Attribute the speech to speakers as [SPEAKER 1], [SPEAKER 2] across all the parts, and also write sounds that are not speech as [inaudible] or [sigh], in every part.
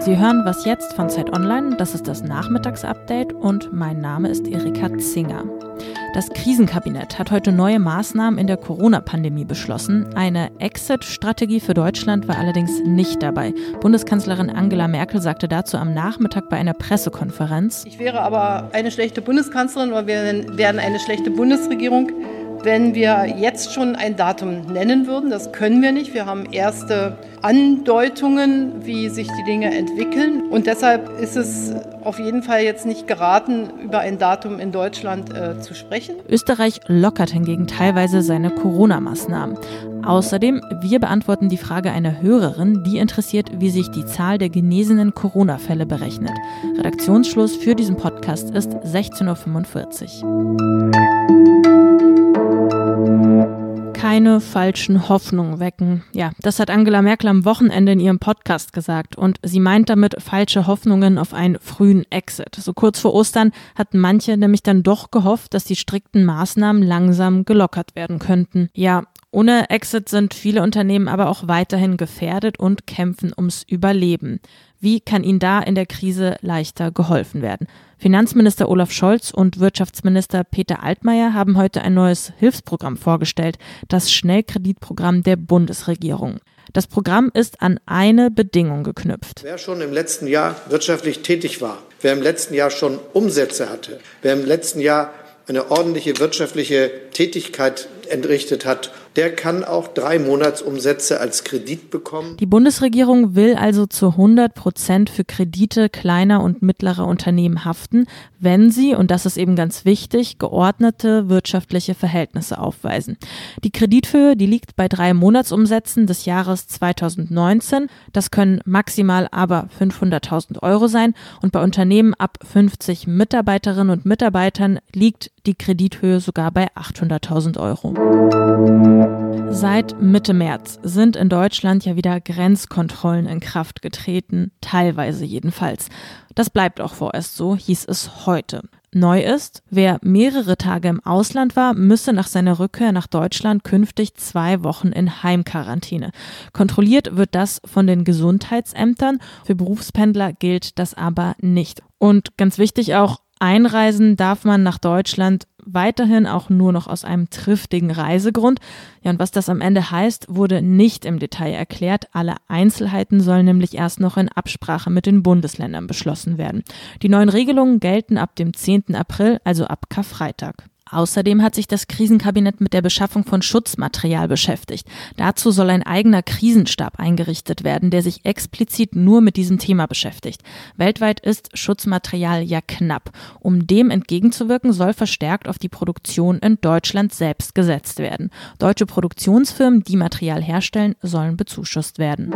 [SPEAKER 1] Sie hören was jetzt von Zeit Online. Das ist das Nachmittagsupdate und mein Name ist Erika Zinger. Das Krisenkabinett hat heute neue Maßnahmen in der Corona-Pandemie beschlossen. Eine Exit-Strategie für Deutschland war allerdings nicht dabei. Bundeskanzlerin Angela Merkel sagte dazu am Nachmittag bei einer Pressekonferenz.
[SPEAKER 2] Ich wäre aber eine schlechte Bundeskanzlerin, weil wir werden eine schlechte Bundesregierung wenn wir jetzt schon ein Datum nennen würden. Das können wir nicht. Wir haben erste Andeutungen, wie sich die Dinge entwickeln. Und deshalb ist es auf jeden Fall jetzt nicht geraten, über ein Datum in Deutschland äh, zu sprechen.
[SPEAKER 1] Österreich lockert hingegen teilweise seine Corona-Maßnahmen. Außerdem, wir beantworten die Frage einer Hörerin, die interessiert, wie sich die Zahl der genesenen Corona-Fälle berechnet. Redaktionsschluss für diesen Podcast ist 16.45 Uhr. Keine falschen Hoffnungen wecken. Ja, das hat Angela Merkel am Wochenende in ihrem Podcast gesagt. Und sie meint damit falsche Hoffnungen auf einen frühen Exit. So kurz vor Ostern hatten manche nämlich dann doch gehofft, dass die strikten Maßnahmen langsam gelockert werden könnten. Ja, ohne Exit sind viele Unternehmen aber auch weiterhin gefährdet und kämpfen ums Überleben. Wie kann ihnen da in der Krise leichter geholfen werden? Finanzminister Olaf Scholz und Wirtschaftsminister Peter Altmaier haben heute ein neues Hilfsprogramm vorgestellt, das Schnellkreditprogramm der Bundesregierung. Das Programm ist an eine Bedingung geknüpft.
[SPEAKER 3] Wer schon im letzten Jahr wirtschaftlich tätig war, wer im letzten Jahr schon Umsätze hatte, wer im letzten Jahr eine ordentliche wirtschaftliche Tätigkeit entrichtet hat der kann auch drei Monatsumsätze als Kredit bekommen.
[SPEAKER 1] Die Bundesregierung will also zu 100 Prozent für Kredite kleiner und mittlerer Unternehmen haften, wenn sie, und das ist eben ganz wichtig, geordnete wirtschaftliche Verhältnisse aufweisen. Die Kredithöhe, die liegt bei drei Monatsumsätzen des Jahres 2019. Das können maximal aber 500.000 Euro sein und bei Unternehmen ab 50 Mitarbeiterinnen und Mitarbeitern liegt die Kredithöhe sogar bei 800.000 Euro. Seit Mitte März sind in Deutschland ja wieder Grenzkontrollen in Kraft getreten, teilweise jedenfalls. Das bleibt auch vorerst so, hieß es heute. Neu ist, wer mehrere Tage im Ausland war, müsse nach seiner Rückkehr nach Deutschland künftig zwei Wochen in Heimquarantäne. Kontrolliert wird das von den Gesundheitsämtern. Für Berufspendler gilt das aber nicht. Und ganz wichtig auch, einreisen darf man nach Deutschland weiterhin auch nur noch aus einem triftigen Reisegrund. Ja, und was das am Ende heißt, wurde nicht im Detail erklärt. Alle Einzelheiten sollen nämlich erst noch in Absprache mit den Bundesländern beschlossen werden. Die neuen Regelungen gelten ab dem 10. April, also ab Karfreitag. Außerdem hat sich das Krisenkabinett mit der Beschaffung von Schutzmaterial beschäftigt. Dazu soll ein eigener Krisenstab eingerichtet werden, der sich explizit nur mit diesem Thema beschäftigt. Weltweit ist Schutzmaterial ja knapp. Um dem entgegenzuwirken, soll verstärkt auf die Produktion in Deutschland selbst gesetzt werden. Deutsche Produktionsfirmen, die Material herstellen, sollen bezuschusst werden.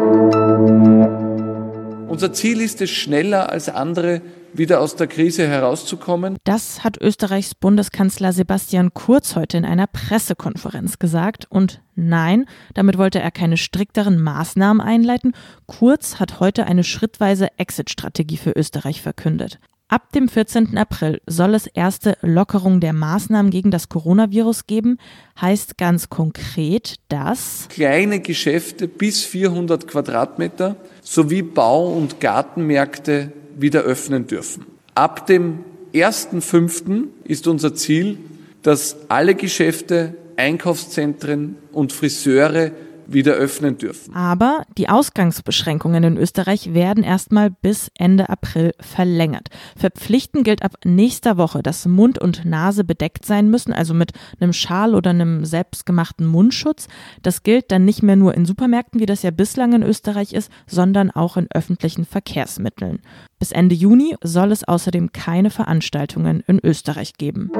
[SPEAKER 4] Unser Ziel ist es, schneller als andere wieder aus der Krise herauszukommen.
[SPEAKER 1] Das hat Österreichs Bundeskanzler Sebastian Kurz heute in einer Pressekonferenz gesagt. Und nein, damit wollte er keine strikteren Maßnahmen einleiten. Kurz hat heute eine schrittweise Exit-Strategie für Österreich verkündet. Ab dem 14. April soll es erste Lockerung der Maßnahmen gegen das Coronavirus geben. Heißt ganz konkret, dass
[SPEAKER 4] kleine Geschäfte bis 400 Quadratmeter sowie Bau- und Gartenmärkte wieder öffnen dürfen. Ab dem 1.5. ist unser Ziel, dass alle Geschäfte, Einkaufszentren und Friseure wieder öffnen dürfen.
[SPEAKER 1] Aber die Ausgangsbeschränkungen in Österreich werden erstmal bis Ende April verlängert. Verpflichtend gilt ab nächster Woche, dass Mund und Nase bedeckt sein müssen, also mit einem Schal oder einem selbstgemachten Mundschutz. Das gilt dann nicht mehr nur in Supermärkten, wie das ja bislang in Österreich ist, sondern auch in öffentlichen Verkehrsmitteln. Bis Ende Juni soll es außerdem keine Veranstaltungen in Österreich geben.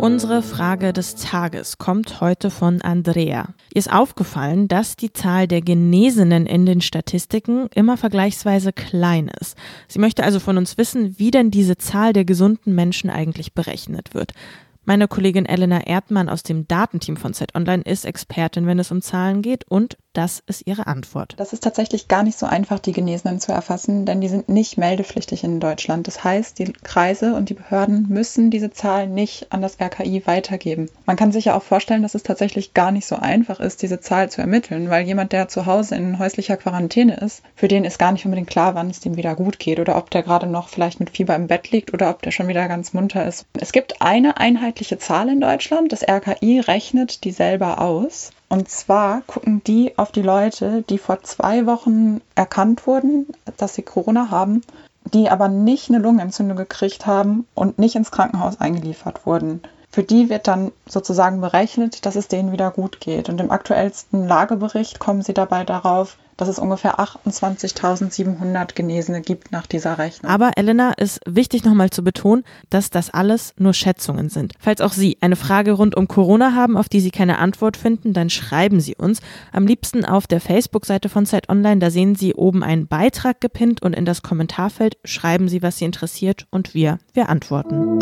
[SPEAKER 1] Unsere Frage des Tages kommt heute von Andrea. Ihr ist aufgefallen, dass die Zahl der Genesenen in den Statistiken immer vergleichsweise klein ist. Sie möchte also von uns wissen, wie denn diese Zahl der gesunden Menschen eigentlich berechnet wird. Meine Kollegin Elena Erdmann aus dem Datenteam von Zeit Online ist Expertin, wenn es um Zahlen geht und Das ist ihre Antwort.
[SPEAKER 5] Das ist tatsächlich gar nicht so einfach, die Genesenen zu erfassen, denn die sind nicht meldepflichtig in Deutschland. Das heißt, die Kreise und die Behörden müssen diese Zahlen nicht an das RKI weitergeben. Man kann sich ja auch vorstellen, dass es tatsächlich gar nicht so einfach ist, diese Zahl zu ermitteln, weil jemand, der zu Hause in häuslicher Quarantäne ist, für den ist gar nicht unbedingt klar, wann es dem wieder gut geht oder ob der gerade noch vielleicht mit Fieber im Bett liegt oder ob der schon wieder ganz munter ist. Es gibt eine einheitliche Zahl in Deutschland. Das RKI rechnet die selber aus. Und zwar gucken die auf die Leute, die vor zwei Wochen erkannt wurden, dass sie Corona haben, die aber nicht eine Lungenentzündung gekriegt haben und nicht ins Krankenhaus eingeliefert wurden. Für die wird dann sozusagen berechnet, dass es denen wieder gut geht. Und im aktuellsten Lagebericht kommen sie dabei darauf, dass es ungefähr 28.700 Genesene gibt nach dieser Rechnung.
[SPEAKER 1] Aber Elena ist wichtig nochmal zu betonen, dass das alles nur Schätzungen sind. Falls auch Sie eine Frage rund um Corona haben, auf die Sie keine Antwort finden, dann schreiben Sie uns. Am liebsten auf der Facebook-Seite von Zeit Online. Da sehen Sie oben einen Beitrag gepinnt und in das Kommentarfeld schreiben Sie, was Sie interessiert und wir, wir antworten.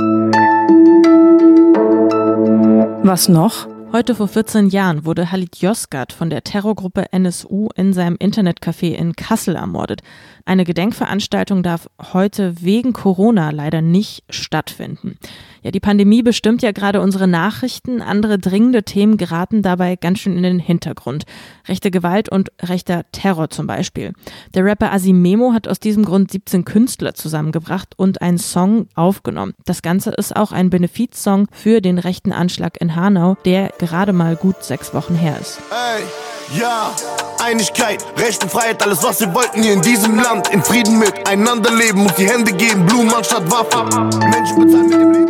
[SPEAKER 1] Was noch? Heute vor 14 Jahren wurde Halit Yozgat von der Terrorgruppe NSU in seinem Internetcafé in Kassel ermordet. Eine Gedenkveranstaltung darf heute wegen Corona leider nicht stattfinden. Ja, die Pandemie bestimmt ja gerade unsere Nachrichten. Andere dringende Themen geraten dabei ganz schön in den Hintergrund. Rechte Gewalt und rechter Terror zum Beispiel. Der Rapper Asimemo hat aus diesem Grund 17 Künstler zusammengebracht und einen Song aufgenommen. Das Ganze ist auch ein Benefizsong für den rechten Anschlag in Hanau, der gerade mal gut sechs Wochen her ist.
[SPEAKER 6] Hey. Ja, Einigkeit, Recht und Freiheit, alles was wir wollten hier in diesem Land. In Frieden miteinander leben und die Hände geben, Blumen anstatt Waffen. Menschen bezahlen mit dem
[SPEAKER 1] Leben.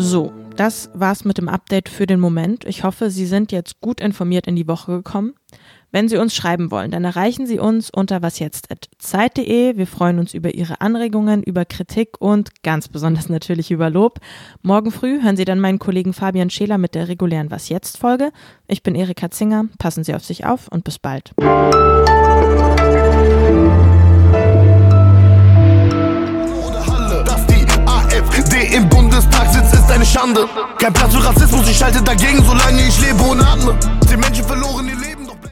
[SPEAKER 1] So, das war's mit dem Update für den Moment. Ich hoffe, Sie sind jetzt gut informiert in die Woche gekommen. Wenn Sie uns schreiben wollen, dann erreichen Sie uns unter wasjetzt.zeit.de. Wir freuen uns über Ihre Anregungen, über Kritik und ganz besonders [laughs] natürlich über Lob. Morgen früh hören Sie dann meinen Kollegen Fabian Scheler mit der regulären Was jetzt Folge. Ich bin Erika Zinger. Passen Sie auf sich auf und bis bald.
[SPEAKER 6] im Bundestag sitzt, ist eine Schande. Kein Platz für Rassismus, ich schalte dagegen, solange ich lebe und atme. Die Menschen verloren